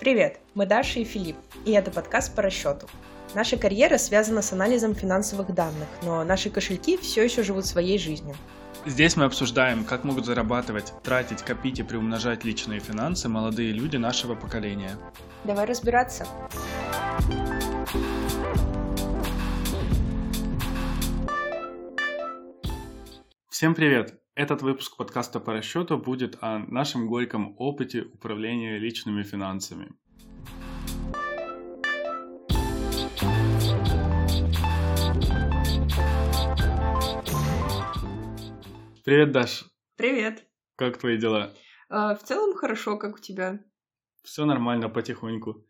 Привет, мы Даша и Филипп, и это подкаст по расчету. Наша карьера связана с анализом финансовых данных, но наши кошельки все еще живут своей жизнью. Здесь мы обсуждаем, как могут зарабатывать, тратить, копить и приумножать личные финансы молодые люди нашего поколения. Давай разбираться. Всем привет! Этот выпуск подкаста по расчету будет о нашем горьком опыте управления личными финансами. Привет, Даш. Привет. Как твои дела? А, в целом хорошо, как у тебя? Все нормально, потихоньку.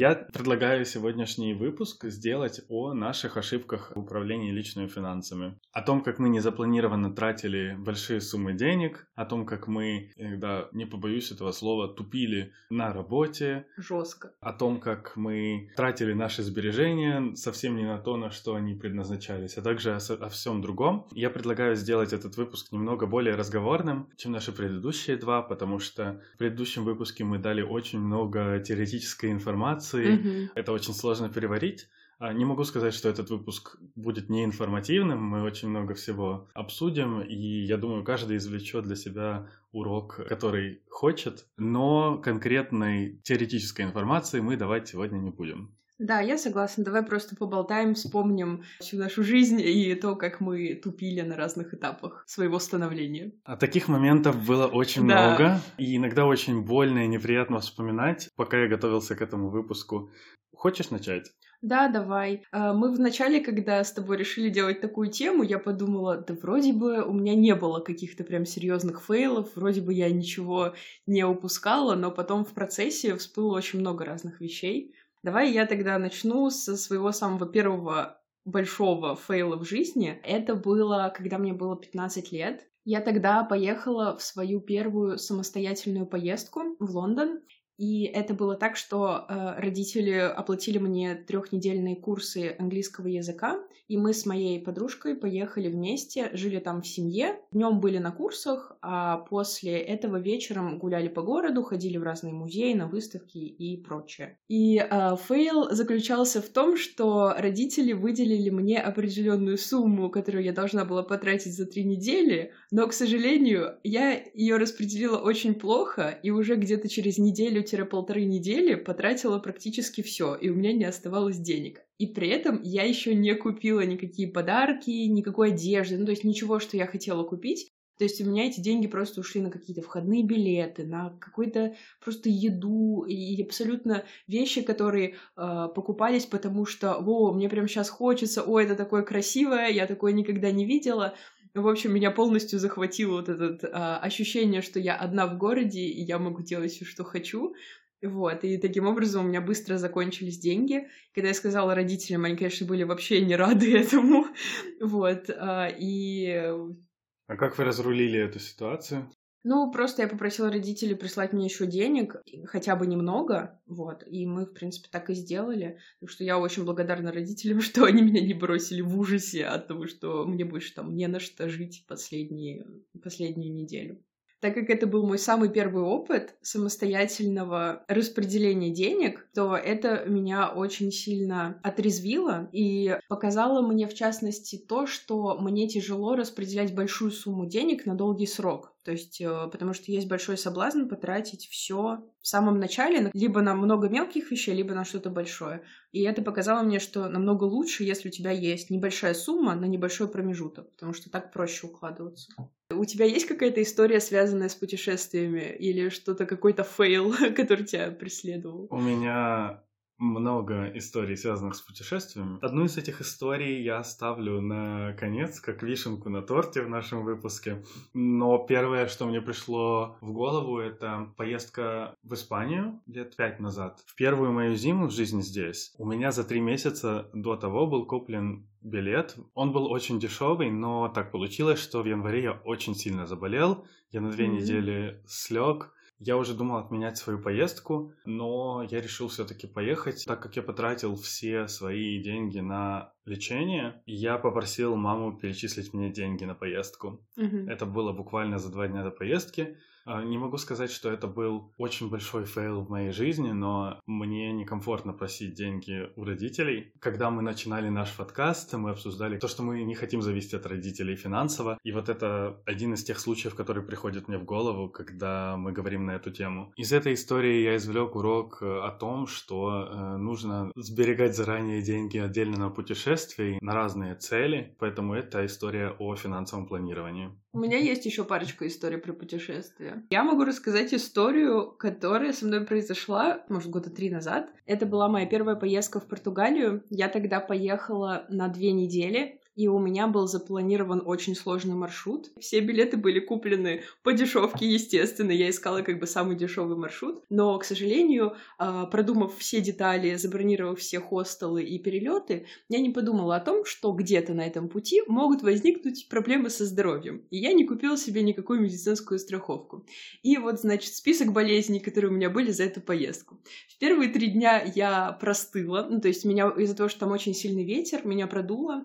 Я предлагаю сегодняшний выпуск сделать о наших ошибках в управлении личными финансами. О том, как мы незапланированно тратили большие суммы денег, о том, как мы, иногда, не побоюсь этого слова, тупили на работе. Жестко. О том, как мы тратили наши сбережения совсем не на то, на что они предназначались, а также о, о всем другом. Я предлагаю сделать этот выпуск немного более разговорным, чем наши предыдущие два, потому что в предыдущем выпуске мы дали очень много теоретической информации, информации. Mm-hmm. Это очень сложно переварить. А, не могу сказать, что этот выпуск будет неинформативным. Мы очень много всего обсудим, и я думаю, каждый извлечет для себя урок, который хочет, но конкретной теоретической информации мы давать сегодня не будем. Да, я согласна. Давай просто поболтаем, вспомним всю нашу жизнь и то, как мы тупили на разных этапах своего становления. А таких моментов было очень да. много, и иногда очень больно и неприятно вспоминать. Пока я готовился к этому выпуску, хочешь начать? Да, давай. А, мы вначале, когда с тобой решили делать такую тему, я подумала, да вроде бы у меня не было каких-то прям серьезных фейлов, вроде бы я ничего не упускала, но потом в процессе всплыло очень много разных вещей. Давай я тогда начну со своего самого первого большого фейла в жизни. Это было, когда мне было 15 лет. Я тогда поехала в свою первую самостоятельную поездку в Лондон. И это было так, что э, родители оплатили мне трехнедельные курсы английского языка, и мы с моей подружкой поехали вместе, жили там в семье. Днем были на курсах, а после этого вечером гуляли по городу, ходили в разные музеи, на выставки и прочее. И э, фейл заключался в том, что родители выделили мне определенную сумму, которую я должна была потратить за три недели, но, к сожалению, я ее распределила очень плохо, и уже где-то через неделю полторы недели потратила практически все, и у меня не оставалось денег. И при этом я еще не купила никакие подарки, никакой одежды, ну то есть ничего, что я хотела купить. То есть у меня эти деньги просто ушли на какие-то входные билеты, на какую-то просто еду и абсолютно вещи, которые э, покупались, потому что, о, мне прям сейчас хочется, о, это такое красивое, я такое никогда не видела. В общем, меня полностью захватило вот это а, ощущение, что я одна в городе, и я могу делать все, что хочу. Вот, и таким образом у меня быстро закончились деньги. Когда я сказала родителям, они, конечно, были вообще не рады этому. Вот, а, и... А как вы разрулили эту ситуацию? Ну, просто я попросила родителей прислать мне еще денег, хотя бы немного, вот, и мы, в принципе, так и сделали. Так что я очень благодарна родителям, что они меня не бросили в ужасе от того, что мне больше там не на что жить последние, последнюю неделю. Так как это был мой самый первый опыт самостоятельного распределения денег, то это меня очень сильно отрезвило и показало мне, в частности, то, что мне тяжело распределять большую сумму денег на долгий срок. То есть, э, потому что есть большой соблазн потратить все в самом начале, либо на много мелких вещей, либо на что-то большое. И это показало мне, что намного лучше, если у тебя есть небольшая сумма на небольшой промежуток, потому что так проще укладываться. У тебя есть какая-то история, связанная с путешествиями, или что-то, какой-то фейл, который тебя преследовал? У меня много историй, связанных с путешествиями. Одну из этих историй я оставлю на конец, как вишенку на торте в нашем выпуске. Но первое, что мне пришло в голову, это поездка в Испанию лет пять назад. В первую мою зиму в жизни здесь у меня за три месяца до того был куплен билет. Он был очень дешевый, но так получилось, что в январе я очень сильно заболел. Я на две mm-hmm. недели слег я уже думал отменять свою поездку, но я решил все-таки поехать, так как я потратил все свои деньги на лечения, я попросил маму перечислить мне деньги на поездку. Мгм. Это было буквально за два дня до поездки. А, Не могу сказать, что это был очень большой фейл в моей жизни, но мне некомфортно просить деньги у родителей. Когда мы начинали наш подкаст, мы обсуждали то, что мы не хотим зависеть от родителей финансово. И вот это один из тех случаев, который приходит мне в голову, когда мы говорим на эту тему. Из этой истории я извлек урок э, о том, что э, нужно сберегать заранее деньги отдельно на путешествия на разные цели. Поэтому это история о финансовом планировании. У меня есть еще парочка историй про путешествия. Я могу рассказать историю, которая со мной произошла, может, года три назад. Это была моя первая поездка в Португалию. Я тогда поехала на две недели, и у меня был запланирован очень сложный маршрут. Все билеты были куплены по дешевке, естественно. Я искала как бы самый дешевый маршрут. Но, к сожалению, а, продумав все детали, забронировав все хостелы и перелеты, я не подумала о том, что где-то на этом пути могут возникнуть проблемы со здоровьем. И я не купила себе никакую медицинскую страховку. И вот, значит, список болезней, которые у меня были за эту поездку. В первые три дня я простыла, ну, то есть меня из-за того, что там очень сильный ветер, меня продуло,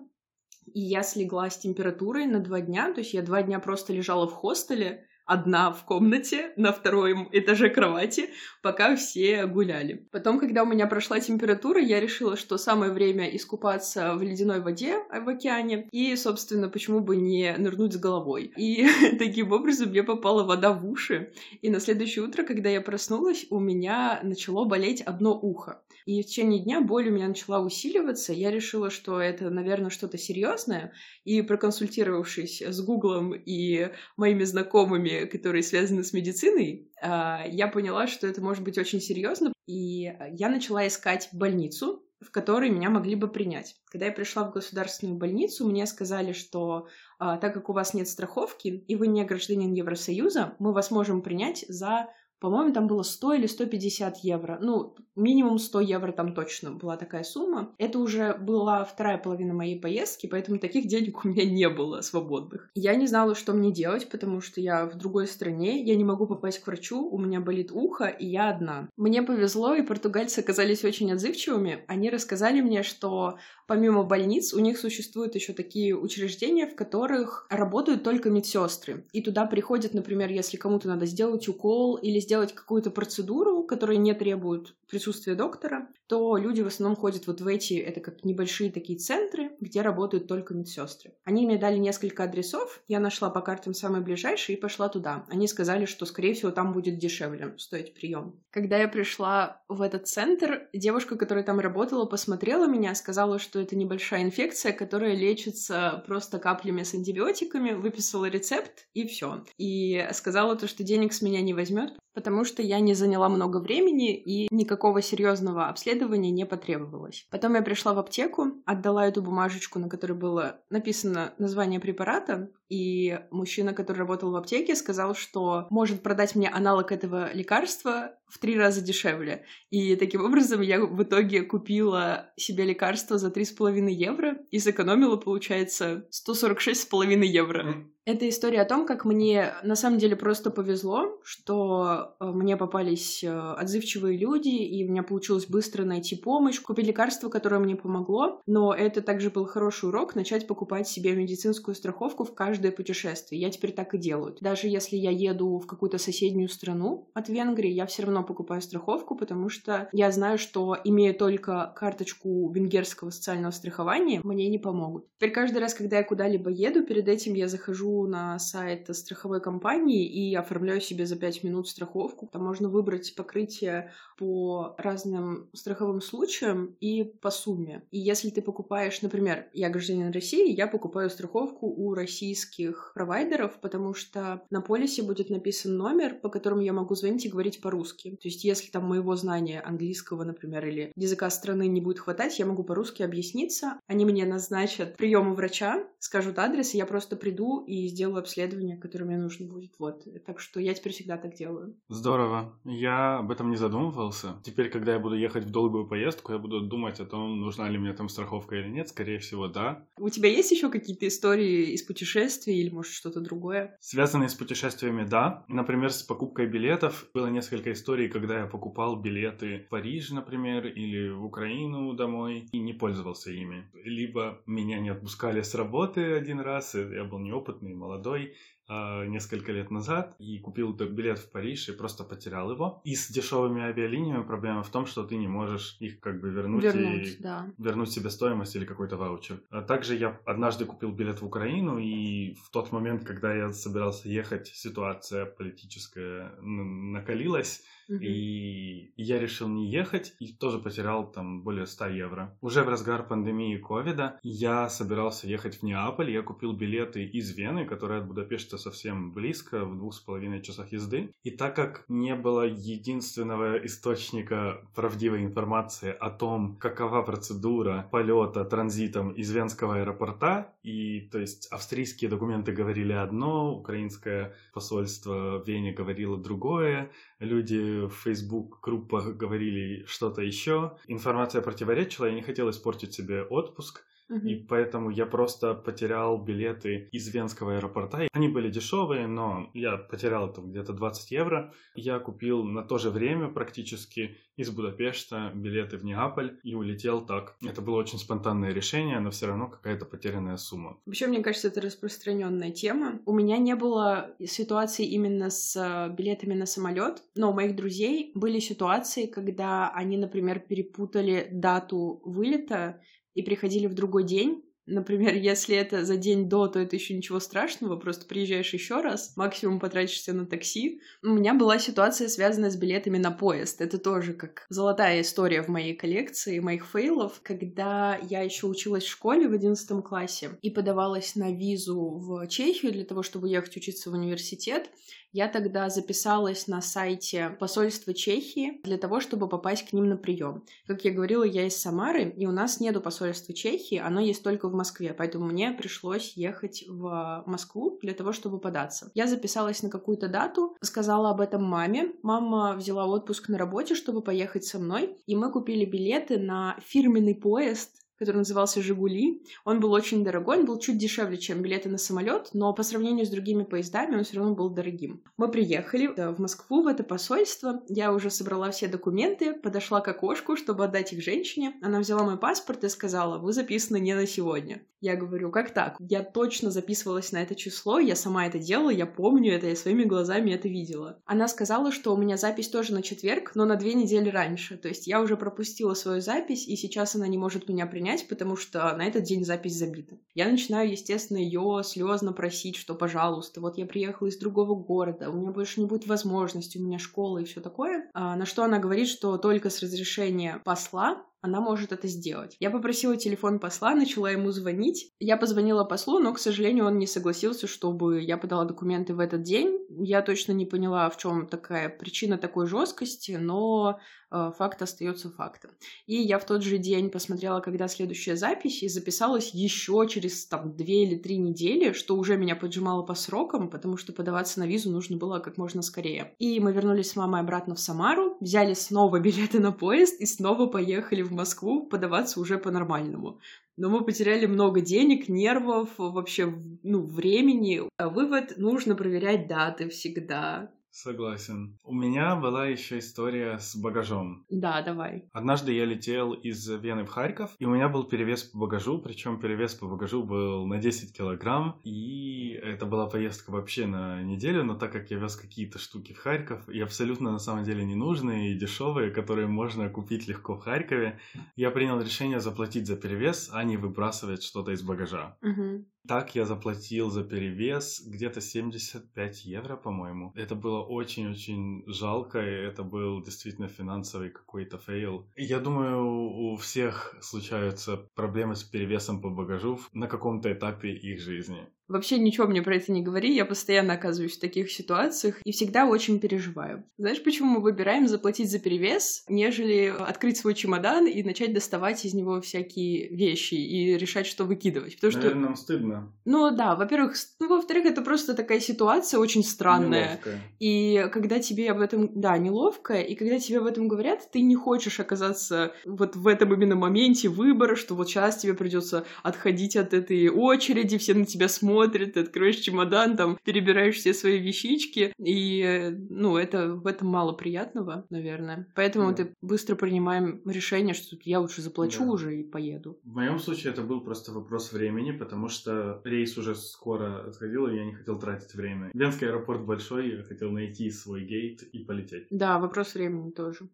и я слегла с температурой на два дня, то есть я два дня просто лежала в хостеле, одна в комнате на втором этаже кровати, пока все гуляли. Потом, когда у меня прошла температура, я решила, что самое время искупаться в ледяной воде в океане, и, собственно, почему бы не нырнуть с головой. И таким образом мне попала вода в уши, и на следующее утро, когда я проснулась, у меня начало болеть одно ухо. И в течение дня боль у меня начала усиливаться. Я решила, что это, наверное, что-то серьезное. И проконсультировавшись с Гуглом и моими знакомыми, которые связаны с медициной, а, я поняла, что это может быть очень серьезно. И я начала искать больницу, в которой меня могли бы принять. Когда я пришла в государственную больницу, мне сказали, что а, так как у вас нет страховки и вы не гражданин Евросоюза, мы вас можем принять за по-моему, там было 100 или 150 евро. Ну, минимум 100 евро там точно была такая сумма. Это уже была вторая половина моей поездки, поэтому таких денег у меня не было свободных. Я не знала, что мне делать, потому что я в другой стране, я не могу попасть к врачу, у меня болит ухо, и я одна. Мне повезло, и португальцы оказались очень отзывчивыми. Они рассказали мне, что помимо больниц у них существуют еще такие учреждения, в которых работают только медсестры. И туда приходят, например, если кому-то надо сделать укол или сделать какую-то процедуру, которая не требует присутствия доктора, то люди в основном ходят вот в эти, это как небольшие такие центры, где работают только медсестры. Они мне дали несколько адресов, я нашла по картам самый ближайший и пошла туда. Они сказали, что, скорее всего, там будет дешевле стоить прием. Когда я пришла в этот центр, девушка, которая там работала, посмотрела меня, сказала, что это небольшая инфекция, которая лечится просто каплями с антибиотиками, выписала рецепт и все. И сказала то, что денег с меня не возьмет, потому что я не заняла много времени и никакого серьезного обследования не потребовалось. Потом я пришла в аптеку, отдала эту бумажечку, на которой было написано название препарата, и мужчина, который работал в аптеке, сказал, что может продать мне аналог этого лекарства в три раза дешевле. И таким образом я в итоге купила себе лекарство за 3,5 евро и сэкономила, получается, 146,5 евро. Это история о том, как мне на самом деле просто повезло, что э, мне попались э, отзывчивые люди, и у меня получилось быстро найти помощь, купить лекарство, которое мне помогло. Но это также был хороший урок начать покупать себе медицинскую страховку в каждое путешествие. Я теперь так и делаю. Даже если я еду в какую-то соседнюю страну от Венгрии, я все равно покупаю страховку, потому что я знаю, что имея только карточку венгерского социального страхования, мне не помогут. Теперь каждый раз, когда я куда-либо еду, перед этим я захожу на сайт страховой компании и оформляю себе за 5 минут страховку. Там можно выбрать покрытие по разным страховым случаям и по сумме. И если ты покупаешь, например, я гражданин России, я покупаю страховку у российских провайдеров, потому что на полисе будет написан номер, по которому я могу звонить и говорить по-русски. То есть если там моего знания английского, например, или языка страны не будет хватать, я могу по-русски объясниться. Они мне назначат прием у врача, скажут адрес, и я просто приду и и сделаю обследование, которое мне нужно будет. Вот. Так что я теперь всегда так делаю. Здорово. Я об этом не задумывался. Теперь, когда я буду ехать в долгую поездку, я буду думать о том, нужна ли мне там страховка или нет. Скорее всего, да. У тебя есть еще какие-то истории из путешествий или, может, что-то другое? Связанные с путешествиями, да. Например, с покупкой билетов. Было несколько историй, когда я покупал билеты в Париж, например, или в Украину домой и не пользовался ими. Либо меня не отпускали с работы один раз, и я был неопытный, молодой, а, несколько лет назад и купил билет в Париж и просто потерял его. И с дешевыми авиалиниями проблема в том, что ты не можешь их как бы вернуть, вернуть и да. вернуть себе стоимость или какой-то ваучер. А также я однажды купил билет в Украину, и в тот момент, когда я собирался ехать, ситуация политическая накалилась, и я решил не ехать и тоже потерял там более 100 евро. Уже в разгар пандемии ковида я собирался ехать в Неаполь. Я купил билеты из Вены, которая от Будапешта совсем близко, в двух с половиной часах езды. И так как не было единственного источника правдивой информации о том, какова процедура полета транзитом из Венского аэропорта, и то есть австрийские документы говорили одно, украинское посольство в Вене говорило другое, люди в Facebook группах говорили что-то еще. Информация противоречила, я не хотел испортить себе отпуск. И поэтому я просто потерял билеты из Венского аэропорта. Они были дешевые, но я потерял там где-то 20 евро. Я купил на то же время практически из Будапешта билеты в Неаполь и улетел так. Это было очень спонтанное решение, но все равно какая-то потерянная сумма. Вообще, мне кажется, это распространенная тема. У меня не было ситуации именно с э, билетами на самолет, но у моих друзей были ситуации, когда они, например, перепутали дату вылета и приходили в другой день, Например, если это за день до, то это еще ничего страшного, просто приезжаешь еще раз, максимум потратишься на такси. У меня была ситуация, связанная с билетами на поезд. Это тоже как золотая история в моей коллекции моих фейлов, когда я еще училась в школе в 11 классе и подавалась на визу в Чехию для того, чтобы ехать учиться в университет. Я тогда записалась на сайте посольства Чехии для того, чтобы попасть к ним на прием. Как я говорила, я из Самары, и у нас нету посольства Чехии, оно есть только в Москве, поэтому мне пришлось ехать в Москву для того, чтобы податься. Я записалась на какую-то дату, сказала об этом маме. Мама взяла отпуск на работе, чтобы поехать со мной, и мы купили билеты на фирменный поезд который назывался «Жигули». Он был очень дорогой, он был чуть дешевле, чем билеты на самолет, но по сравнению с другими поездами он все равно был дорогим. Мы приехали в Москву, в это посольство. Я уже собрала все документы, подошла к окошку, чтобы отдать их женщине. Она взяла мой паспорт и сказала, вы записаны не на сегодня. Я говорю, как так? Я точно записывалась на это число, я сама это делала, я помню это, я своими глазами это видела. Она сказала, что у меня запись тоже на четверг, но на две недели раньше. То есть я уже пропустила свою запись, и сейчас она не может меня принять принять, потому что на этот день запись забита. Я начинаю, естественно, ее слезно просить, что, пожалуйста, вот я приехала из другого города, у меня больше не будет возможности, у меня школа и все такое. А, на что она говорит, что только с разрешения посла она может это сделать. Я попросила телефон посла, начала ему звонить. Я позвонила послу, но, к сожалению, он не согласился, чтобы я подала документы в этот день. Я точно не поняла, в чем такая причина такой жесткости, но э, факт остается фактом. И я в тот же день посмотрела, когда следующая запись, и записалась еще через там две или три недели, что уже меня поджимало по срокам, потому что подаваться на визу нужно было как можно скорее. И мы вернулись с мамой обратно в Самару, взяли снова билеты на поезд и снова поехали в Москву подаваться уже по-нормальному. Но мы потеряли много денег, нервов, вообще, ну, времени. А вывод — нужно проверять даты всегда. Согласен. У меня была еще история с багажом. Да, давай. Однажды я летел из Вены в Харьков, и у меня был перевес по багажу, причем перевес по багажу был на 10 килограмм, и это была поездка вообще на неделю, но так как я вез какие-то штуки в Харьков, и абсолютно на самом деле ненужные и дешевые, которые можно купить легко в Харькове, я принял решение заплатить за перевес, а не выбрасывать что-то из багажа. Угу. Так я заплатил за перевес где-то 75 евро, по-моему. Это было очень-очень жалко, и это был действительно финансовый какой-то фейл. Я думаю, у всех случаются проблемы с перевесом по багажу на каком-то этапе их жизни. Вообще ничего мне про это не говори, я постоянно оказываюсь в таких ситуациях и всегда очень переживаю. Знаешь, почему мы выбираем заплатить за перевес, нежели открыть свой чемодан и начать доставать из него всякие вещи и решать, что выкидывать? Потому Наверное, что... нам стыдно. Ну да, во-первых, ну во-вторых, это просто такая ситуация очень странная. Неловкая. И когда тебе об этом, да, неловко, и когда тебе об этом говорят, ты не хочешь оказаться вот в этом именно моменте выбора, что вот сейчас тебе придется отходить от этой очереди, все на тебя смотрят, ты откроешь чемодан, там перебираешь все свои вещички, и, ну, это в этом мало приятного, наверное. Поэтому да. ты быстро принимаем решение, что я лучше заплачу да. уже и поеду. В моем случае это был просто вопрос времени, потому что рейс уже скоро отходил, и я не хотел тратить время. Венский аэропорт большой, я хотел найти свой гейт и полететь. Да, вопрос времени тоже.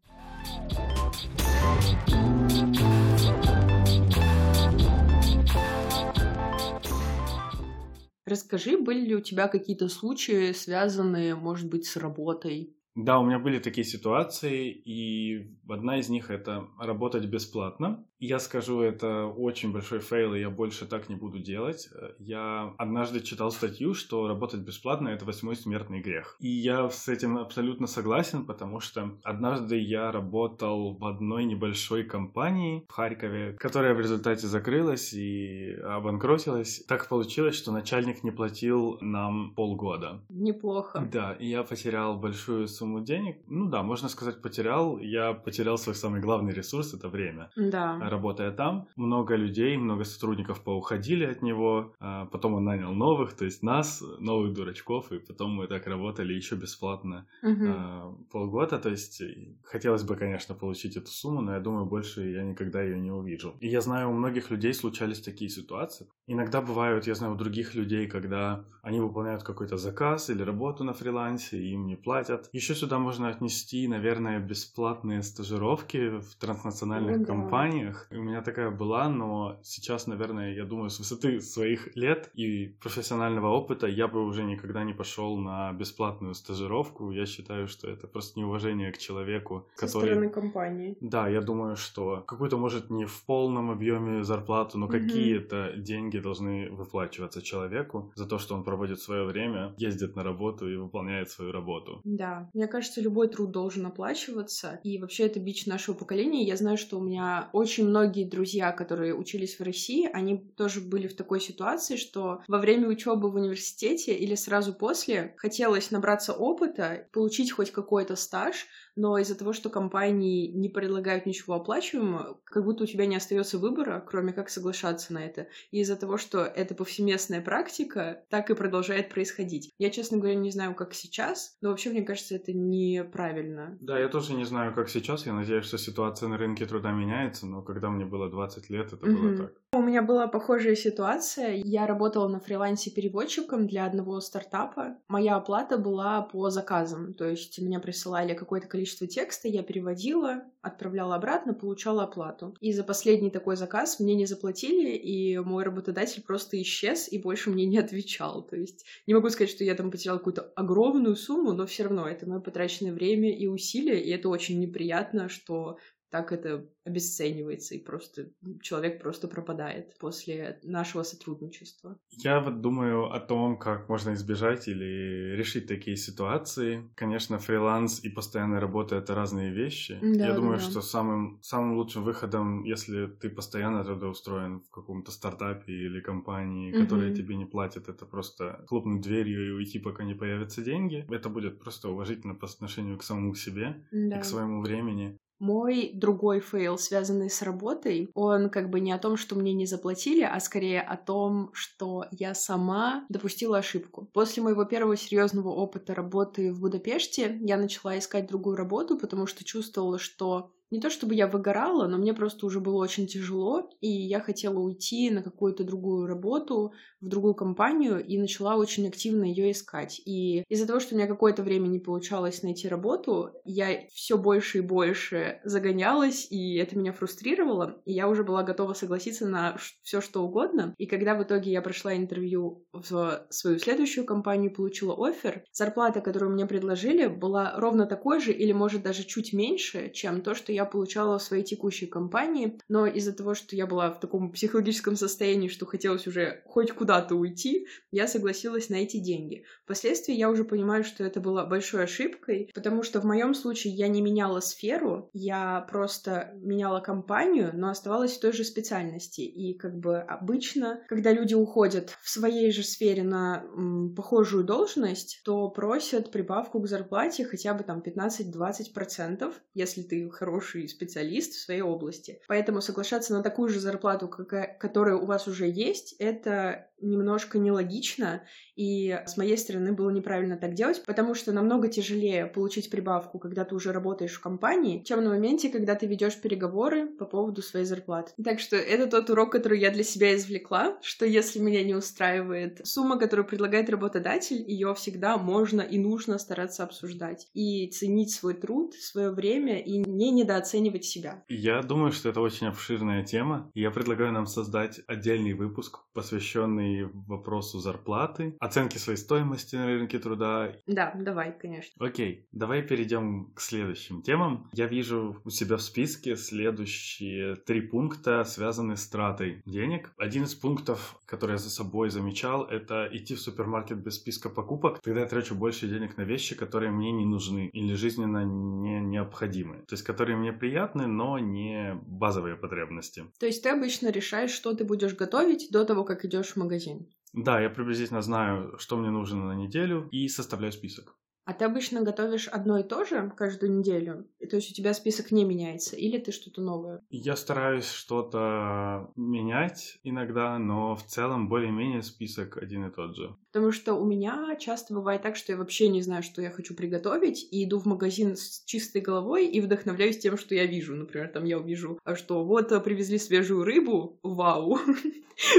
Расскажи, были ли у тебя какие-то случаи, связанные, может быть, с работой? Да, у меня были такие ситуации, и одна из них это работать бесплатно. Я скажу, это очень большой фейл, и я больше так не буду делать. Я однажды читал статью, что работать бесплатно — это восьмой смертный грех. И я с этим абсолютно согласен, потому что однажды я работал в одной небольшой компании в Харькове, которая в результате закрылась и обанкротилась. Так получилось, что начальник не платил нам полгода. Неплохо. Да, и я потерял большую сумму денег. Ну да, можно сказать, потерял. Я потерял свой самый главный ресурс — это время. Да работая там. Много людей, много сотрудников поуходили от него, а потом он нанял новых, то есть нас, новых дурачков, и потом мы так работали еще бесплатно угу. полгода. То есть хотелось бы, конечно, получить эту сумму, но я думаю, больше я никогда ее не увижу. И я знаю, у многих людей случались такие ситуации. Иногда бывают, я знаю, у других людей, когда они выполняют какой-то заказ или работу на фрилансе, и им не платят. Еще сюда можно отнести, наверное, бесплатные стажировки в транснациональных ну, компаниях, у меня такая была, но сейчас, наверное, я думаю, с высоты своих лет и профессионального опыта я бы уже никогда не пошел на бесплатную стажировку. Я считаю, что это просто неуважение к человеку, Со который... стороны компании. Да, я думаю, что какую-то, может, не в полном объеме зарплату, но угу. какие-то деньги должны выплачиваться человеку за то, что он проводит свое время, ездит на работу и выполняет свою работу. Да, мне кажется, любой труд должен оплачиваться, и вообще это бич нашего поколения. Я знаю, что у меня очень многие друзья, которые учились в России, они тоже были в такой ситуации, что во время учебы в университете или сразу после хотелось набраться опыта, получить хоть какой-то стаж, но из-за того, что компании не предлагают ничего оплачиваемого, как будто у тебя не остается выбора, кроме как соглашаться на это. И из-за того, что это повсеместная практика, так и продолжает происходить. Я, честно говоря, не знаю, как сейчас, но вообще, мне кажется, это неправильно. Да, я тоже не знаю, как сейчас. Я надеюсь, что ситуация на рынке труда меняется, но когда мне было 20 лет, это mm-hmm. было так. У меня была похожая ситуация. Я работала на фрилансе переводчиком для одного стартапа. Моя оплата была по заказам, то есть мне присылали какое-то количество текста, я переводила, отправляла обратно, получала оплату. И за последний такой заказ мне не заплатили, и мой работодатель просто исчез и больше мне не отвечал. То есть не могу сказать, что я там потеряла какую-то огромную сумму, но все равно это мое потраченное время и усилия, и это очень неприятно, что так это обесценивается, и просто человек просто пропадает после нашего сотрудничества. Я вот думаю о том, как можно избежать или решить такие ситуации. Конечно, фриланс и постоянная работа — это разные вещи. Да, Я думаю, да. что самым, самым лучшим выходом, если ты постоянно трудоустроен в каком-то стартапе или компании, угу. которая тебе не платит, это просто хлопнуть дверью и уйти, пока не появятся деньги. Это будет просто уважительно по отношению к самому себе да. и к своему времени. Мой другой фейл, связанный с работой, он как бы не о том, что мне не заплатили, а скорее о том, что я сама допустила ошибку. После моего первого серьезного опыта работы в Будапеште я начала искать другую работу, потому что чувствовала, что не то чтобы я выгорала, но мне просто уже было очень тяжело, и я хотела уйти на какую-то другую работу, в другую компанию, и начала очень активно ее искать. И из-за того, что у меня какое-то время не получалось найти работу, я все больше и больше загонялась, и это меня фрустрировало, и я уже была готова согласиться на все что угодно. И когда в итоге я прошла интервью в свою следующую компанию получила офер, зарплата, которую мне предложили, была ровно такой же или, может, даже чуть меньше, чем то, что я я получала в своей текущей компании, но из-за того, что я была в таком психологическом состоянии, что хотелось уже хоть куда-то уйти, я согласилась на эти деньги. Впоследствии я уже понимаю, что это было большой ошибкой, потому что в моем случае я не меняла сферу, я просто меняла компанию, но оставалась в той же специальности. И как бы обычно, когда люди уходят в своей же сфере на м, похожую должность, то просят прибавку к зарплате хотя бы там 15-20%, если ты хороший специалист в своей области. Поэтому соглашаться на такую же зарплату, какая, которая у вас уже есть, это немножко нелогично, и с моей стороны было неправильно так делать, потому что намного тяжелее получить прибавку, когда ты уже работаешь в компании, чем на моменте, когда ты ведешь переговоры по поводу своей зарплаты. Так что это тот урок, который я для себя извлекла, что если меня не устраивает сумма, которую предлагает работодатель, ее всегда можно и нужно стараться обсуждать и ценить свой труд, свое время и не недооценивать себя. Я думаю, что это очень обширная тема. Я предлагаю нам создать отдельный выпуск, посвященный вопросу зарплаты, оценки своей стоимости на рынке труда. Да, давай, конечно. Окей, давай перейдем к следующим темам. Я вижу у себя в списке следующие три пункта, связанные с тратой денег. Один из пунктов, который я за собой замечал, это идти в супермаркет без списка покупок. Тогда я трачу больше денег на вещи, которые мне не нужны или жизненно не необходимы. То есть, которые мне приятны, но не базовые потребности. То есть ты обычно решаешь, что ты будешь готовить до того, как идешь в магазин? Да, я приблизительно знаю, что мне нужно на неделю и составляю список. А ты обычно готовишь одно и то же каждую неделю? То есть у тебя список не меняется? Или ты что-то новое? Я стараюсь что-то менять иногда, но в целом более-менее список один и тот же. Потому что у меня часто бывает так, что я вообще не знаю, что я хочу приготовить, и иду в магазин с чистой головой и вдохновляюсь тем, что я вижу. Например, там я увижу, а что вот э, привезли свежую рыбу, вау!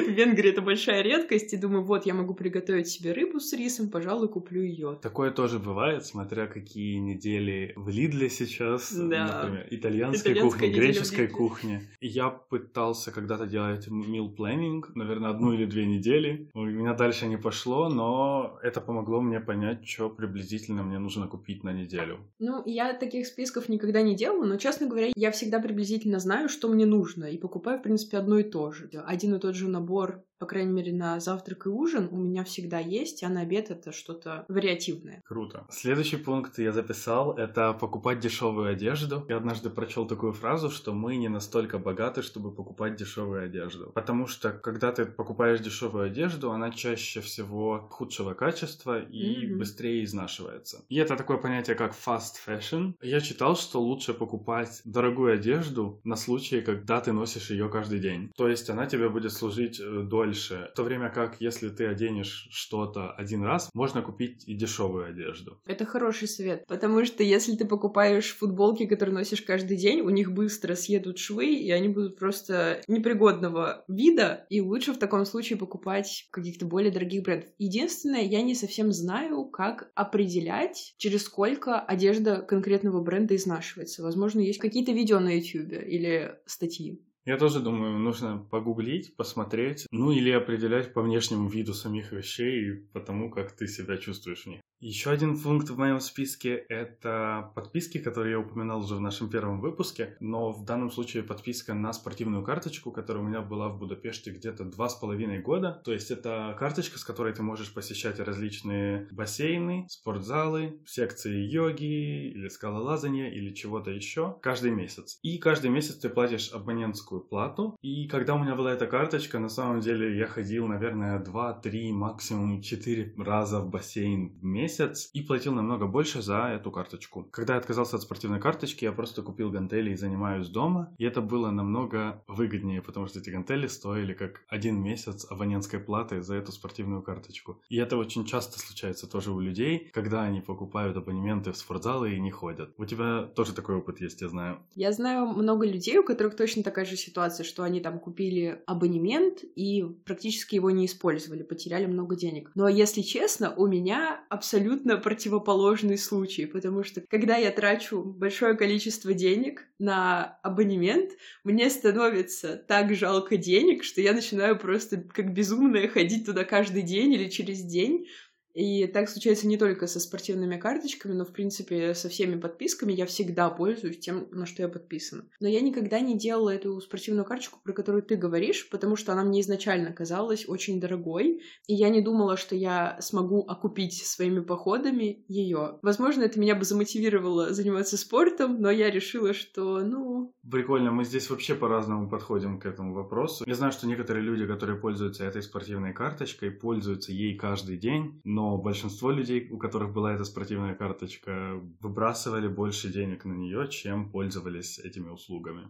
В Венгрии это большая редкость, и думаю, вот я могу приготовить себе рыбу с рисом, пожалуй, куплю ее. Такое тоже бывает, смотря какие недели в Лидле сейчас, Да. например, итальянская Итальянская кухня, неделя в греческая Лидле. кухня. И Я пытался когда-то делать meal planning, наверное, одну или две недели. У меня дальше не пошло, но это помогло мне понять, что приблизительно мне нужно купить на неделю. Ну, я таких списков никогда не делала, но, честно говоря, я всегда приблизительно знаю, что мне нужно, и покупаю, в принципе, одно и то же. Один и тот же набор, по крайней мере, на завтрак и ужин у меня всегда есть, а на обед это что-то вариативное. Круто. Следующий пункт я записал, это покупать дешевую одежду. Я однажды прочел такую фразу, что мы не настолько богаты, чтобы покупать дешевую одежду. Потому что, когда ты покупаешь дешевую одежду, она чаще всего худшего качества и Мгм. быстрее изнашивается. И это такое понятие, как fast fashion. Я читал, что лучше покупать дорогую одежду на случай, когда ты носишь ее каждый день. То есть она тебе будет служить э, дольше. В то время как, если ты оденешь что-то один раз, можно купить и дешевую одежду. Это хороший совет, потому что если ты покупаешь футболки, которые носишь каждый день, у них быстро съедут швы, и они будут просто непригодного вида, и лучше в таком случае покупать каких-то более дорогих брендов. Единственное, я не совсем знаю, как определять, через сколько одежда конкретного бренда изнашивается. Возможно, есть какие-то видео на YouTube или статьи. Я тоже думаю, нужно погуглить, посмотреть, ну или определять по внешнему виду самих вещей и по тому, как ты себя чувствуешь в них. Еще один пункт в моем списке — это подписки, которые я упоминал уже в нашем первом выпуске, но в данном случае подписка на спортивную карточку, которая у меня была в Будапеште где-то два с половиной года. То есть это карточка, с которой ты можешь посещать различные бассейны, спортзалы, секции йоги или скалолазания или чего-то еще каждый месяц. И каждый месяц ты платишь абонентскую плату. И когда у меня была эта карточка, на самом деле я ходил, наверное, 2-3, максимум 4 раза в бассейн в месяц и платил намного больше за эту карточку. Когда я отказался от спортивной карточки, я просто купил гантели и занимаюсь дома. И это было намного выгоднее, потому что эти гантели стоили как один месяц абонентской платы за эту спортивную карточку. И это очень часто случается тоже у людей, когда они покупают абонементы в спортзалы и не ходят. У тебя тоже такой опыт есть, я знаю. Я знаю много людей, у которых точно такая же ситуация, что они там купили абонемент и практически его не использовали, потеряли много денег. Но если честно, у меня абсолютно противоположный случай, потому что когда я трачу большое количество денег на абонемент, мне становится так жалко денег, что я начинаю просто как безумная ходить туда каждый день или через день, И так случается не только со спортивными карточками, но, в принципе, со всеми подписками я всегда пользуюсь тем, на что я подписана. Но я никогда не делала эту спортивную карточку, про которую ты говоришь, потому что она мне изначально казалась очень дорогой, и я не думала, что я смогу окупить своими походами ее. Возможно, это меня бы замотивировало заниматься спортом, но я решила, что, ну... Прикольно, мы здесь вообще по-разному подходим к этому вопросу. Я знаю, что некоторые люди, которые пользуются этой спортивной карточкой, пользуются ей каждый день, но большинство людей, у которых была эта спортивная карточка, выбрасывали больше денег на нее, чем пользовались этими услугами.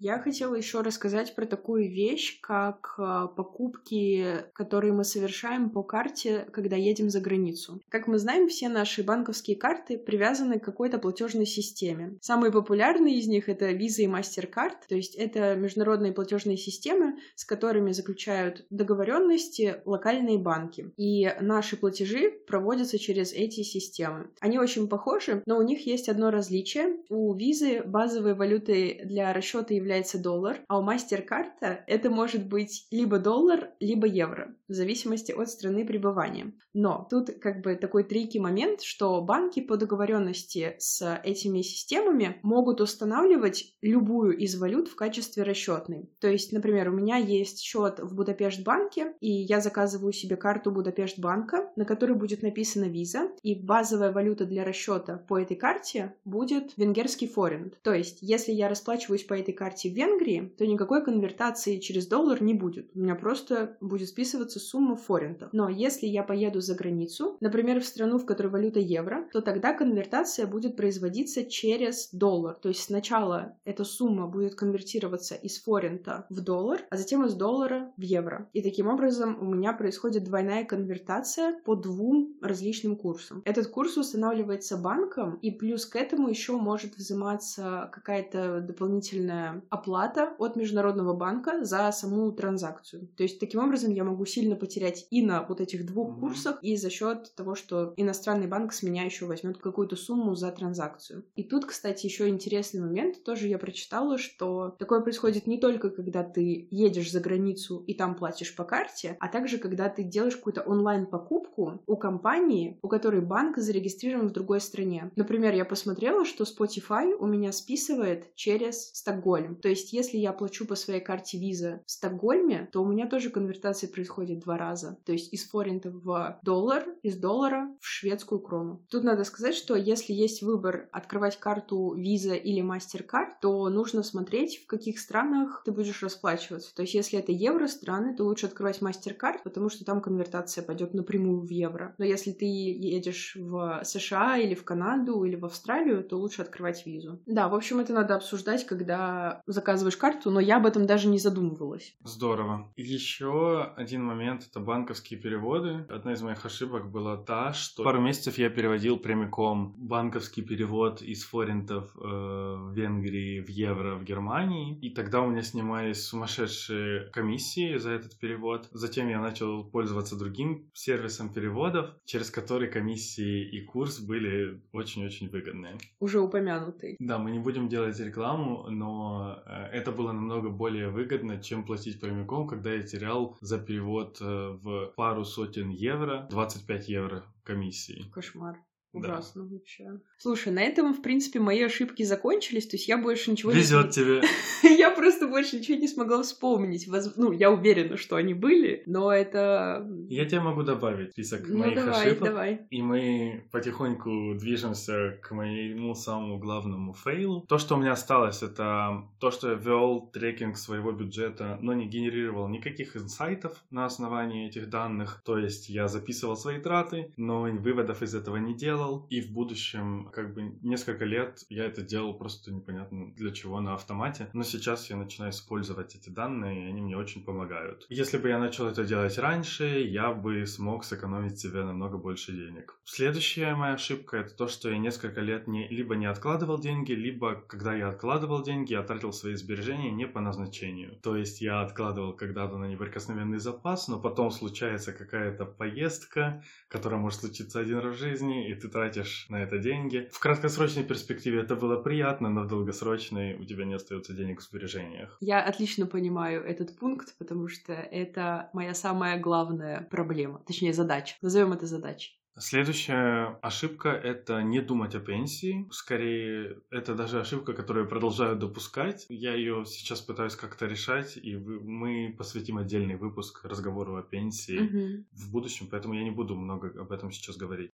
Я хотела еще рассказать про такую вещь, как а, покупки, которые мы совершаем по карте, когда едем за границу. Как мы знаем, все наши банковские карты привязаны к какой-то платежной системе. Самые популярные из них это Visa и MasterCard, то есть это международные платежные системы, с которыми заключают договоренности локальные банки. И наши платежи проводятся через эти системы. Они очень похожи, но у них есть одно различие. У Visa базовой валютой для расчета является доллар, а у MasterCard это может быть либо доллар, либо евро, в зависимости от страны пребывания. Но тут как бы такой трики момент, что банки по договоренности с этими системами могут устанавливать любую из валют в качестве расчетной. То есть, например, у меня есть счет в Будапешт-банке, и я заказываю себе карту Будапешт-банка, на которой будет написано виза, и базовая валюта для расчета по этой карте будет венгерский форинт. То есть, если я расплачиваюсь по этой карте карте в Венгрии, то никакой конвертации через доллар не будет. У меня просто будет списываться сумма в форинтах. Но если я поеду за границу, например, в страну, в которой валюта евро, то тогда конвертация будет производиться через доллар. То есть сначала эта сумма будет конвертироваться из форинта в доллар, а затем из доллара в евро. И таким образом у меня происходит двойная конвертация по двум различным курсам. Этот курс устанавливается банком, и плюс к этому еще может взиматься какая-то дополнительная оплата от Международного банка за саму транзакцию. То есть таким образом я могу сильно потерять и на вот этих двух mm-hmm. курсах, и за счет того, что иностранный банк с меня еще возьмет какую-то сумму за транзакцию. И тут, кстати, еще интересный момент, тоже я прочитала, что такое происходит не только когда ты едешь за границу и там платишь по карте, а также когда ты делаешь какую-то онлайн-покупку у компании, у которой банк зарегистрирован в другой стране. Например, я посмотрела, что Spotify у меня списывает через Стокгольм. То есть, если я плачу по своей карте виза в Стокгольме, то у меня тоже конвертация происходит два раза. То есть из форинта в доллар, из доллара в шведскую крону. Тут надо сказать, что если есть выбор открывать карту виза или MasterCard, то нужно смотреть, в каких странах ты будешь расплачиваться. То есть, если это евро страны, то лучше открывать MasterCard, потому что там конвертация пойдет напрямую в евро. Но если ты едешь в США или в Канаду или в Австралию, то лучше открывать визу. Да, в общем, это надо обсуждать, когда заказываешь карту, но я об этом даже не задумывалась. Здорово. Еще один момент — это банковские переводы. Одна из моих ошибок была та, что пару месяцев я переводил прямиком банковский перевод из форинтов э, в Венгрии в евро в Германии, и тогда у меня снимались сумасшедшие комиссии за этот перевод. Затем я начал пользоваться другим сервисом переводов, через который комиссии и курс были очень-очень выгодные. Уже упомянутый. Да, мы не будем делать рекламу, но это было намного более выгодно, чем платить прямиком, когда я терял за перевод э, в пару сотен евро 25 евро комиссии. Кошмар. Ужасно да. вообще. Слушай, на этом, в принципе, мои ошибки закончились, то есть я больше ничего Везет не... тебе. я просто больше ничего не смогла вспомнить. Воз... Ну, я уверена, что они были, но это... Я тебе могу добавить список ну, моих давай, ошибок. давай. И мы потихоньку движемся к моему самому главному фейлу. То, что у меня осталось, это то, что я вел трекинг своего бюджета, но не генерировал никаких инсайтов на основании этих данных. То есть я записывал свои траты, но выводов из этого не делал делал, и в будущем, как бы, несколько лет я это делал просто непонятно для чего на автомате, но сейчас я начинаю использовать эти данные, и они мне очень помогают. Если бы я начал это делать раньше, я бы смог сэкономить себе намного больше денег. Следующая моя ошибка — это то, что я несколько лет не, либо не откладывал деньги, либо, когда я откладывал деньги, я тратил свои сбережения не по назначению. То есть я откладывал когда-то на неприкосновенный запас, но потом случается какая-то поездка, которая может случиться один раз в жизни, и ты тратишь на это деньги. В краткосрочной перспективе это было приятно, но в долгосрочной у тебя не остается денег в сбережениях. Я отлично понимаю этот пункт, потому что это моя самая главная проблема, точнее задача. Назовем это задачей. Следующая ошибка — это не думать о пенсии. Скорее, это даже ошибка, которую я продолжаю допускать. Я ее сейчас пытаюсь как-то решать, и мы посвятим отдельный выпуск разговору о пенсии mm-hmm. в будущем, поэтому я не буду много об этом сейчас говорить.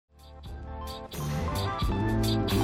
Thank you.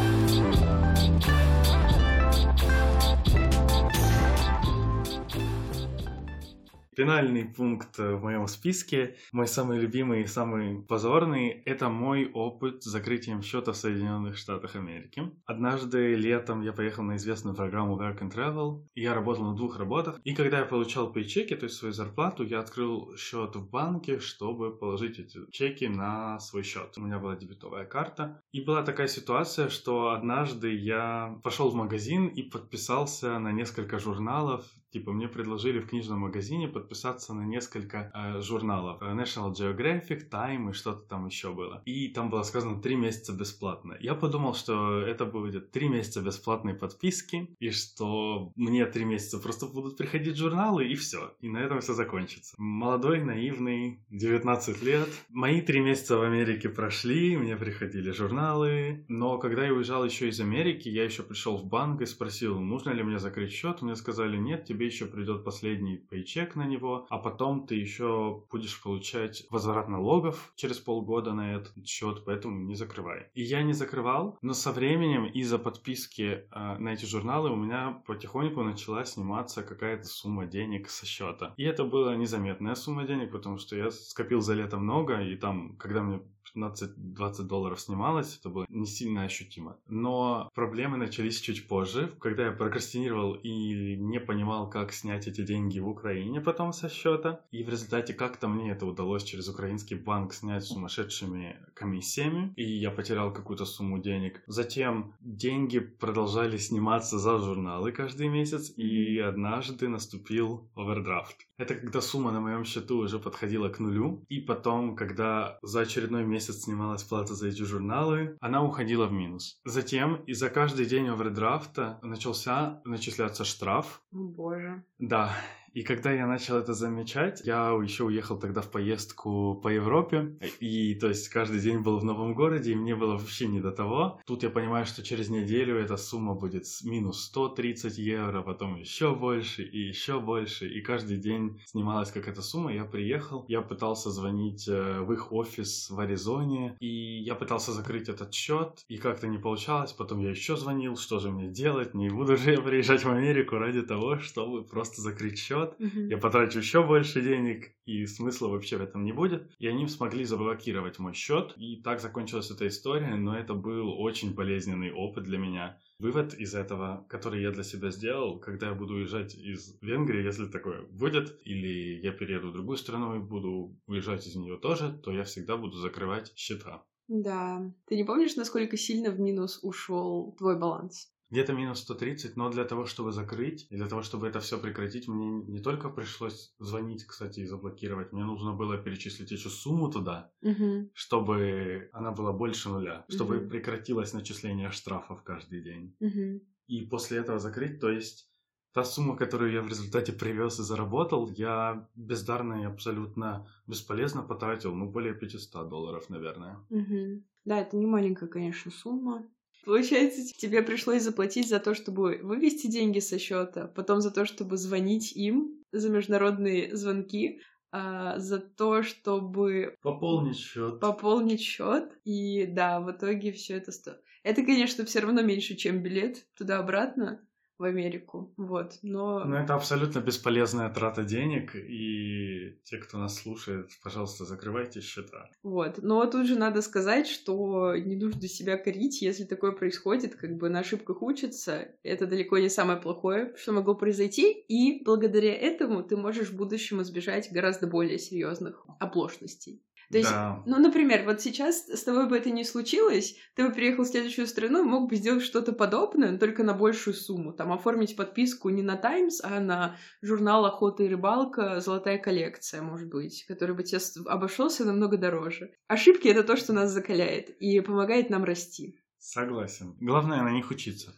Финальный пункт в моем списке, мой самый любимый и самый позорный, это мой опыт с закрытием счета в Соединенных Штатах Америки. Однажды летом я поехал на известную программу Work and Travel, и я работал на двух работах, и когда я получал пейчеки, то есть свою зарплату, я открыл счет в банке, чтобы положить эти чеки на свой счет. У меня была дебетовая карта, и была такая ситуация, что однажды я пошел в магазин и подписался на несколько журналов Типа мне предложили в книжном магазине подписаться на несколько э, журналов. Э, National Geographic, Time и что-то там еще было. И там было сказано три месяца бесплатно. Я подумал, что это будет три месяца бесплатной подписки, и что мне три месяца просто будут приходить журналы, и все. И на этом все закончится. Молодой, наивный, 19 лет. Мои три месяца в Америке прошли, мне приходили журналы. Но когда я уезжал еще из Америки, я еще пришел в банк и спросил, нужно ли мне закрыть счет. Мне сказали, нет, тебе тебе еще придет последний пейчек на него, а потом ты еще будешь получать возврат налогов через полгода на этот счет, поэтому не закрывай. И я не закрывал, но со временем из-за подписки э, на эти журналы у меня потихоньку начала сниматься какая-то сумма денег со счета. И это была незаметная сумма денег, потому что я скопил за лето много, и там, когда мне 15-20 долларов снималось, это было не сильно ощутимо. Но проблемы начались чуть позже, когда я прокрастинировал и не понимал, как снять эти деньги в Украине потом со счета. И в результате как-то мне это удалось через украинский банк снять сумасшедшими комиссиями, и я потерял какую-то сумму денег. Затем деньги продолжали сниматься за журналы каждый месяц, и однажды наступил овердрафт. Это когда сумма на моем счету уже подходила к нулю, и потом, когда за очередной месяц снималась плата за эти журналы, она уходила в минус. Затем, и за каждый день овердрафта начался начисляться штраф. О боже. Да, и когда я начал это замечать, я еще уехал тогда в поездку по Европе, и то есть каждый день был в новом городе, и мне было вообще не до того. Тут я понимаю, что через неделю эта сумма будет минус 130 евро, потом еще больше и еще больше, и каждый день снималась какая-то сумма. Я приехал, я пытался звонить э, в их офис в Аризоне, и я пытался закрыть этот счет, и как-то не получалось. Потом я еще звонил, что же мне делать, не буду же я приезжать в Америку ради того, чтобы просто закрыть счет mm-hmm. я потрачу еще больше денег, и смысла вообще в этом не будет. И они смогли заблокировать мой счет, и так закончилась эта история, но это был очень болезненный опыт для меня. Вывод из этого, который я для себя сделал, когда я буду уезжать из Венгрии, если такое будет, или я перееду в другую страну и буду уезжать из нее тоже, то я всегда буду закрывать счета. Да. Ты не помнишь, насколько сильно в минус ушел твой баланс? Где-то минус 130, но для того, чтобы закрыть, и для того, чтобы это все прекратить, мне не только пришлось звонить, кстати, и заблокировать, мне нужно было перечислить еще сумму туда, угу. чтобы она была больше нуля, чтобы угу. прекратилось начисление штрафов каждый день. Угу. И после этого закрыть, то есть та сумма, которую я в результате привез и заработал, я бездарно и абсолютно бесполезно потратил, ну, более 500 долларов, наверное. Угу. Да, это не маленькая, конечно, сумма. Получается, тебе пришлось заплатить за то, чтобы вывести деньги со счета, потом за то, чтобы звонить им за международные звонки, а, за то, чтобы пополнить счет. Пополнить счет. И да, в итоге все это стоит. Это, конечно, все равно меньше, чем билет туда-обратно в Америку, вот, но... Ну, это абсолютно бесполезная трата денег, и те, кто нас слушает, пожалуйста, закрывайте счета. Вот, но тут же надо сказать, что не нужно себя корить, если такое происходит, как бы на ошибках учатся, это далеко не самое плохое, что могло произойти, и благодаря этому ты можешь в будущем избежать гораздо более серьезных оплошностей. То есть, да. ну, например, вот сейчас с тобой бы это не случилось, ты бы переехал в следующую страну и мог бы сделать что-то подобное, но только на большую сумму. Там оформить подписку не на Times, а на журнал «Охота и рыбалка. Золотая коллекция», может быть, который бы тебе обошелся намного дороже. Ошибки — это то, что нас закаляет и помогает нам расти. Согласен. Главное на них учиться.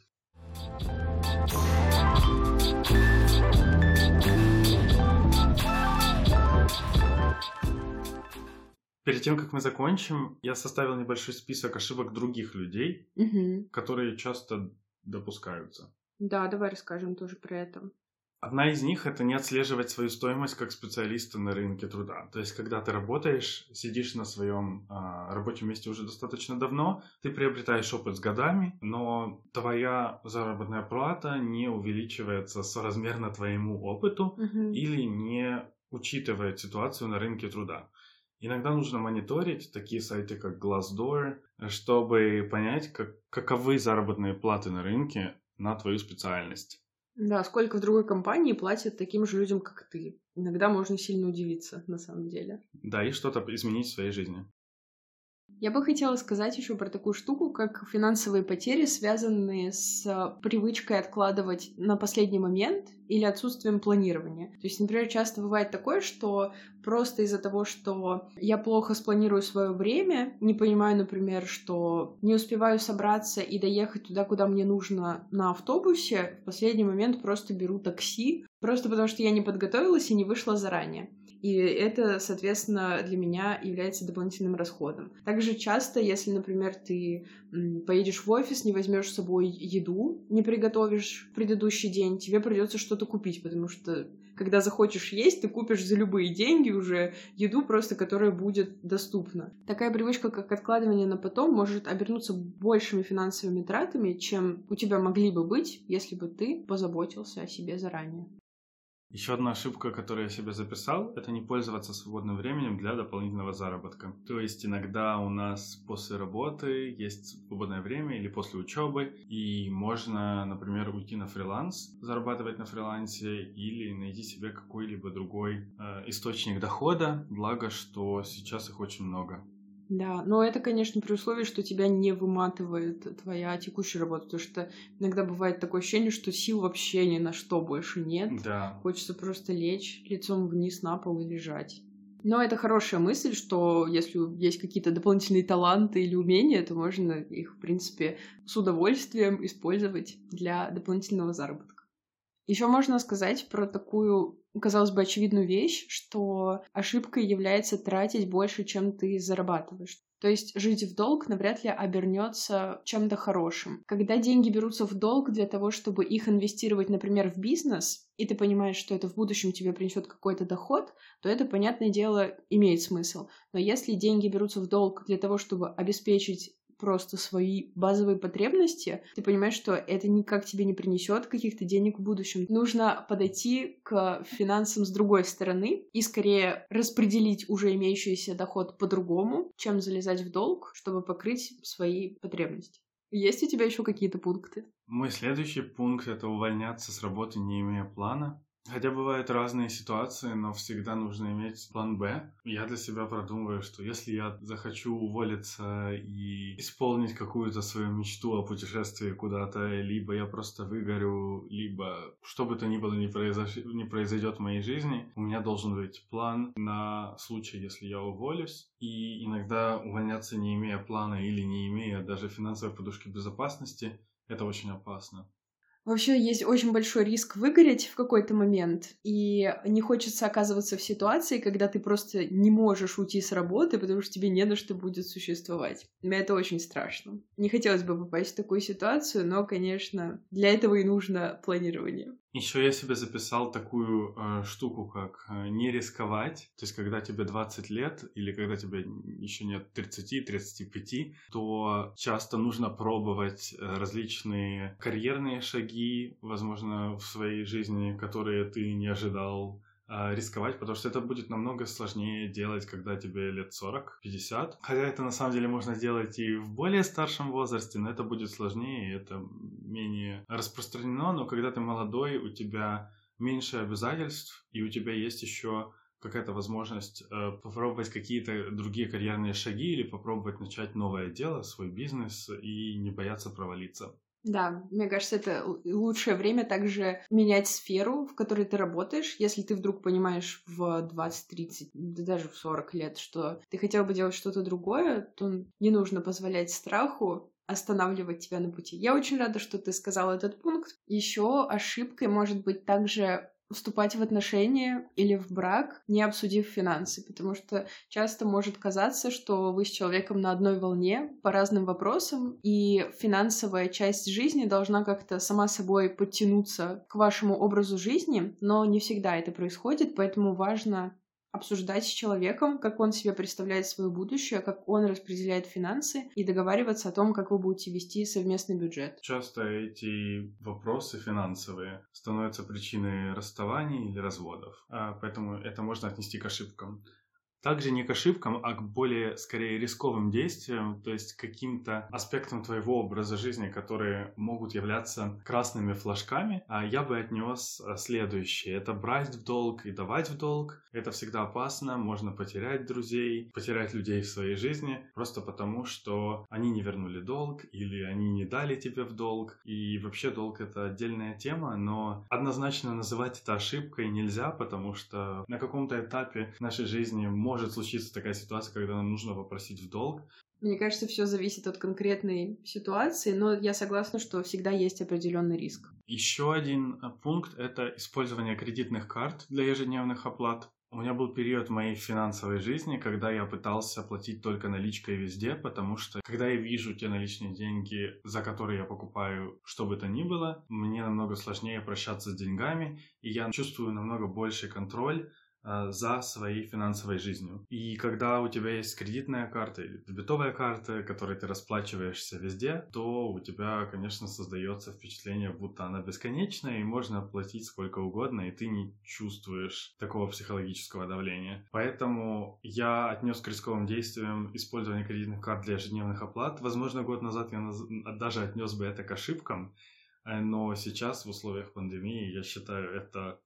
Перед тем, как мы закончим, я составил небольшой список ошибок других людей, угу. которые часто допускаются. Да, давай расскажем тоже про это. Одна из них это не отслеживать свою стоимость как специалиста на рынке труда. То есть, когда ты работаешь, сидишь на своем а, рабочем месте уже достаточно давно, ты приобретаешь опыт с годами, но твоя заработная плата не увеличивается соразмерно твоему опыту угу. или не учитывает ситуацию на рынке труда. Иногда нужно мониторить такие сайты, как Glassdoor, чтобы понять, как, каковы заработные платы на рынке на твою специальность. Да, сколько в другой компании платят таким же людям, как ты. Иногда можно сильно удивиться, на самом деле. Да, и что-то изменить в своей жизни. Я бы хотела сказать еще про такую штуку, как финансовые потери, связанные с привычкой откладывать на последний момент или отсутствием планирования. То есть, например, часто бывает такое, что просто из-за того, что я плохо спланирую свое время, не понимаю, например, что не успеваю собраться и доехать туда, куда мне нужно на автобусе, в последний момент просто беру такси, просто потому что я не подготовилась и не вышла заранее. И это, соответственно, для меня является дополнительным расходом. Также часто, если, например, ты поедешь в офис, не возьмешь с собой еду, не приготовишь в предыдущий день, тебе придется что-то купить, потому что когда захочешь есть, ты купишь за любые деньги уже еду просто, которая будет доступна. Такая привычка, как откладывание на потом, может обернуться большими финансовыми тратами, чем у тебя могли бы быть, если бы ты позаботился о себе заранее. Еще одна ошибка, которую я себе записал, это не пользоваться свободным временем для дополнительного заработка. То есть иногда у нас после работы есть свободное время или после учебы, и можно, например, уйти на фриланс, зарабатывать на фрилансе или найти себе какой-либо другой э, источник дохода, благо, что сейчас их очень много. Да, но это, конечно, при условии, что тебя не выматывает твоя текущая работа, потому что иногда бывает такое ощущение, что сил вообще ни на что больше нет. Да. Хочется просто лечь лицом вниз на пол и лежать. Но это хорошая мысль, что если есть какие-то дополнительные таланты или умения, то можно их, в принципе, с удовольствием использовать для дополнительного заработка. Еще можно сказать про такую казалось бы, очевидную вещь, что ошибкой является тратить больше, чем ты зарабатываешь. То есть жить в долг навряд ли обернется чем-то хорошим. Когда деньги берутся в долг для того, чтобы их инвестировать, например, в бизнес, и ты понимаешь, что это в будущем тебе принесет какой-то доход, то это, понятное дело, имеет смысл. Но если деньги берутся в долг для того, чтобы обеспечить просто свои базовые потребности, ты понимаешь, что это никак тебе не принесет каких-то денег в будущем. Нужно подойти к финансам с другой стороны и скорее распределить уже имеющийся доход по-другому, чем залезать в долг, чтобы покрыть свои потребности. Есть у тебя еще какие-то пункты? Мой следующий пункт это увольняться с работы, не имея плана. Хотя бывают разные ситуации, но всегда нужно иметь план Б. Я для себя продумываю, что если я захочу уволиться и исполнить какую-то свою мечту о путешествии куда-то, либо я просто выгорю, либо что бы то ни было не, произош... не произойдет в моей жизни, у меня должен быть план на случай, если я уволюсь. И иногда увольняться не имея плана или не имея даже финансовой подушки безопасности, это очень опасно. Вообще есть очень большой риск выгореть в какой-то момент, и не хочется оказываться в ситуации, когда ты просто не можешь уйти с работы, потому что тебе не на что будет существовать. Мне это очень страшно. Не хотелось бы попасть в такую ситуацию, но, конечно, для этого и нужно планирование. Еще я себе записал такую э, штуку, как э, не рисковать. То есть, когда тебе 20 лет или когда тебе еще нет 30-35, то часто нужно пробовать э, различные карьерные шаги, возможно, в своей жизни, которые ты не ожидал рисковать, потому что это будет намного сложнее делать, когда тебе лет 40-50. Хотя это на самом деле можно делать и в более старшем возрасте, но это будет сложнее, это менее распространено, но когда ты молодой, у тебя меньше обязательств, и у тебя есть еще какая-то возможность э, попробовать какие-то другие карьерные шаги или попробовать начать новое дело, свой бизнес и не бояться провалиться. Да, мне кажется, это лучшее время также менять сферу, в которой ты работаешь. Если ты вдруг понимаешь в 20-30, да даже в 40 лет, что ты хотел бы делать что-то другое, то не нужно позволять страху останавливать тебя на пути. Я очень рада, что ты сказал этот пункт. Еще ошибкой может быть также вступать в отношения или в брак, не обсудив финансы, потому что часто может казаться, что вы с человеком на одной волне по разным вопросам, и финансовая часть жизни должна как-то сама собой подтянуться к вашему образу жизни, но не всегда это происходит, поэтому важно обсуждать с человеком, как он себе представляет свое будущее, как он распределяет финансы и договариваться о том, как вы будете вести совместный бюджет. Часто эти вопросы финансовые становятся причиной расставаний или разводов, а поэтому это можно отнести к ошибкам. Также не к ошибкам, а к более, скорее, рисковым действиям, то есть каким-то аспектам твоего образа жизни, которые могут являться красными флажками, а я бы отнес а, следующее. Это брать в долг и давать в долг. Это всегда опасно, можно потерять друзей, потерять людей в своей жизни, просто потому, что они не вернули долг или они не дали тебе в долг. И вообще долг это отдельная тема, но однозначно называть это ошибкой нельзя, потому что на каком-то этапе нашей жизни может случиться такая ситуация, когда нам нужно попросить в долг. Мне кажется, все зависит от конкретной ситуации, но я согласна, что всегда есть определенный риск. Еще один э, пункт — это использование кредитных карт для ежедневных оплат. У меня был период в моей финансовой жизни, когда я пытался платить только наличкой везде, потому что когда я вижу те наличные деньги, за которые я покупаю что бы то ни было, мне намного сложнее прощаться с деньгами, и я чувствую намного больший контроль за своей финансовой жизнью. И когда у тебя есть кредитная карта или дебетовая карта, которой ты расплачиваешься везде, то у тебя, конечно, создается впечатление, будто она бесконечная, и можно платить сколько угодно, и ты не чувствуешь такого психологического давления. Поэтому я отнес к рисковым действиям использование кредитных карт для ежедневных оплат. Возможно, год назад я даже отнес бы это к ошибкам, э, но сейчас в условиях пандемии я считаю это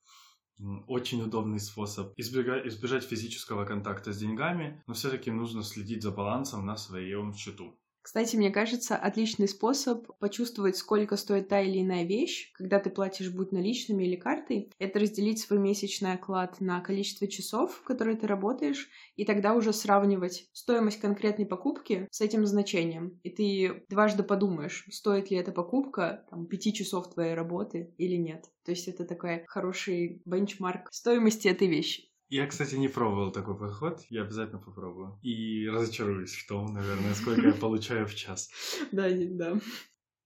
очень удобный способ избегать, избежать физического контакта с деньгами, но все-таки нужно следить за балансом на своем счету. Кстати, мне кажется, отличный способ почувствовать, сколько стоит та или иная вещь, когда ты платишь будь наличными или картой, это разделить свой месячный оклад на количество часов, в которые ты работаешь, и тогда уже сравнивать стоимость конкретной покупки с этим значением. И ты дважды подумаешь, стоит ли эта покупка там, пяти часов твоей работы или нет. То есть это такой хороший бенчмарк стоимости этой вещи. Я, кстати, не пробовал такой подход. Я обязательно попробую. И разочаруюсь в том, наверное, сколько я получаю в час. Да, да.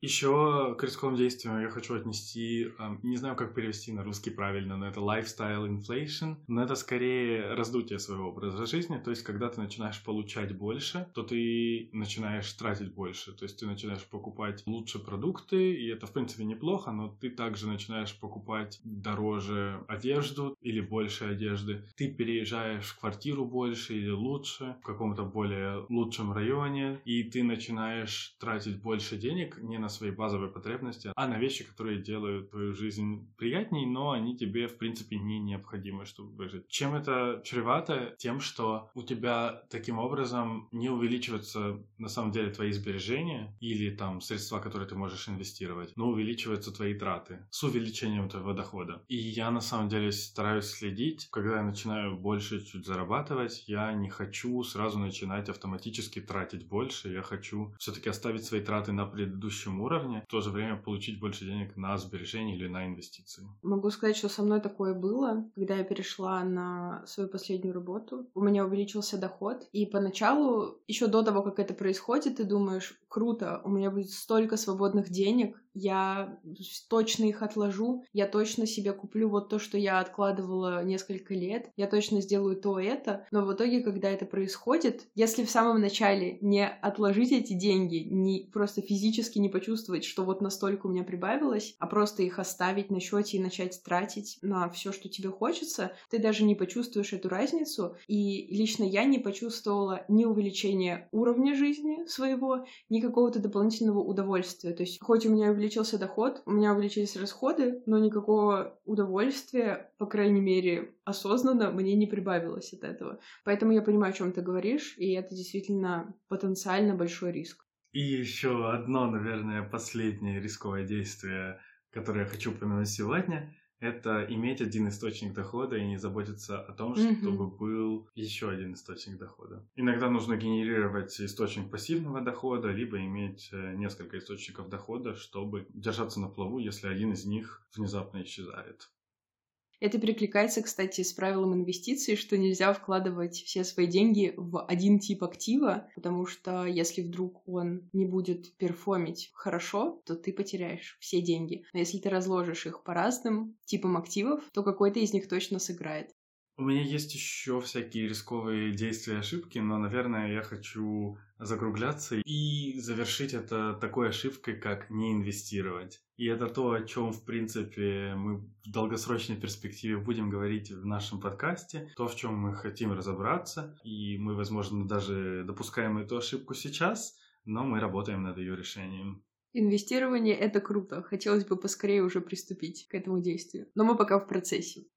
Еще к рисковым действиям я хочу отнести, не знаю, как перевести на русский правильно, но это lifestyle inflation, но это скорее раздутие своего образа жизни, то есть когда ты начинаешь получать больше, то ты начинаешь тратить больше, то есть ты начинаешь покупать лучше продукты, и это в принципе неплохо, но ты также начинаешь покупать дороже одежду или больше одежды, ты переезжаешь в квартиру больше или лучше, в каком-то более лучшем районе, и ты начинаешь тратить больше денег не на свои базовые потребности, а на вещи, которые делают твою жизнь приятней, но они тебе, в принципе, не необходимы, чтобы выжить. Чем это чревато? Тем, что у тебя таким образом не увеличиваются на самом деле твои сбережения или там средства, которые ты можешь инвестировать, но увеличиваются твои траты с увеличением твоего дохода. И я на самом деле стараюсь следить, когда я начинаю больше чуть зарабатывать, я не хочу сразу начинать автоматически тратить больше, я хочу все-таки оставить свои траты на предыдущем уровне, в то же время получить больше денег на сбережения или на инвестиции. Могу сказать, что со мной такое было, когда я перешла на свою последнюю работу. У меня увеличился доход, и поначалу, еще до того, как это происходит, ты думаешь, круто, у меня будет столько свободных денег, я точно их отложу, я точно себе куплю вот то, что я откладывала несколько лет, я точно сделаю то это, но в итоге, когда это происходит, если в самом начале не отложить эти деньги, не просто физически не почувствовать, что вот настолько у меня прибавилось, а просто их оставить на счете и начать тратить на все, что тебе хочется, ты даже не почувствуешь эту разницу. И лично я не почувствовала ни увеличения уровня жизни своего, ни какого-то дополнительного удовольствия. То есть, хоть у меня увеличился доход, у меня увеличились расходы, но никакого удовольствия, по крайней мере, осознанно мне не прибавилось от этого. Поэтому я понимаю, о чем ты говоришь, и это действительно потенциально большой риск. И еще одно, наверное, последнее рисковое действие, которое я хочу упомянуть сегодня, это иметь один источник дохода и не заботиться о том, mm-hmm. чтобы был еще один источник дохода. Иногда нужно генерировать источник пассивного дохода, либо иметь э, несколько источников дохода, чтобы держаться на плаву, если один из них внезапно исчезает. Это перекликается, кстати, с правилом инвестиций, что нельзя вкладывать все свои деньги в один тип актива, потому что если вдруг он не будет перформить хорошо, то ты потеряешь все деньги. Но если ты разложишь их по разным типам активов, то какой-то из них точно сыграет. У меня есть еще всякие рисковые действия и ошибки, но, наверное, я хочу закругляться и завершить это такой ошибкой, как не инвестировать. И это то, о чем, в принципе, мы в долгосрочной перспективе будем говорить в нашем подкасте, то, в чем мы хотим разобраться, и мы, возможно, даже допускаем эту ошибку сейчас, но мы работаем над ее решением. Инвестирование — это круто. Хотелось бы поскорее уже приступить к этому действию. Но мы пока в процессе.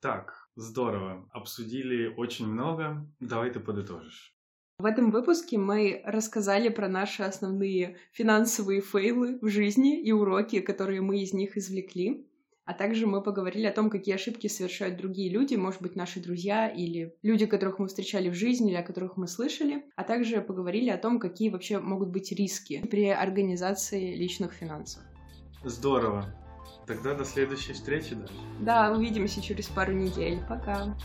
Так, Здорово. Обсудили очень много. Давай ты подытожишь. В этом выпуске мы рассказали про наши основные финансовые фейлы в жизни и уроки, которые мы из них извлекли. А также мы поговорили о том, какие ошибки совершают другие люди, может быть, наши друзья или люди, которых мы встречали в жизни или о которых мы слышали. А также поговорили о том, какие вообще могут быть риски при организации личных финансов. Здорово. Тогда до следующей встречи, да? Да, увидимся через пару недель. Пока.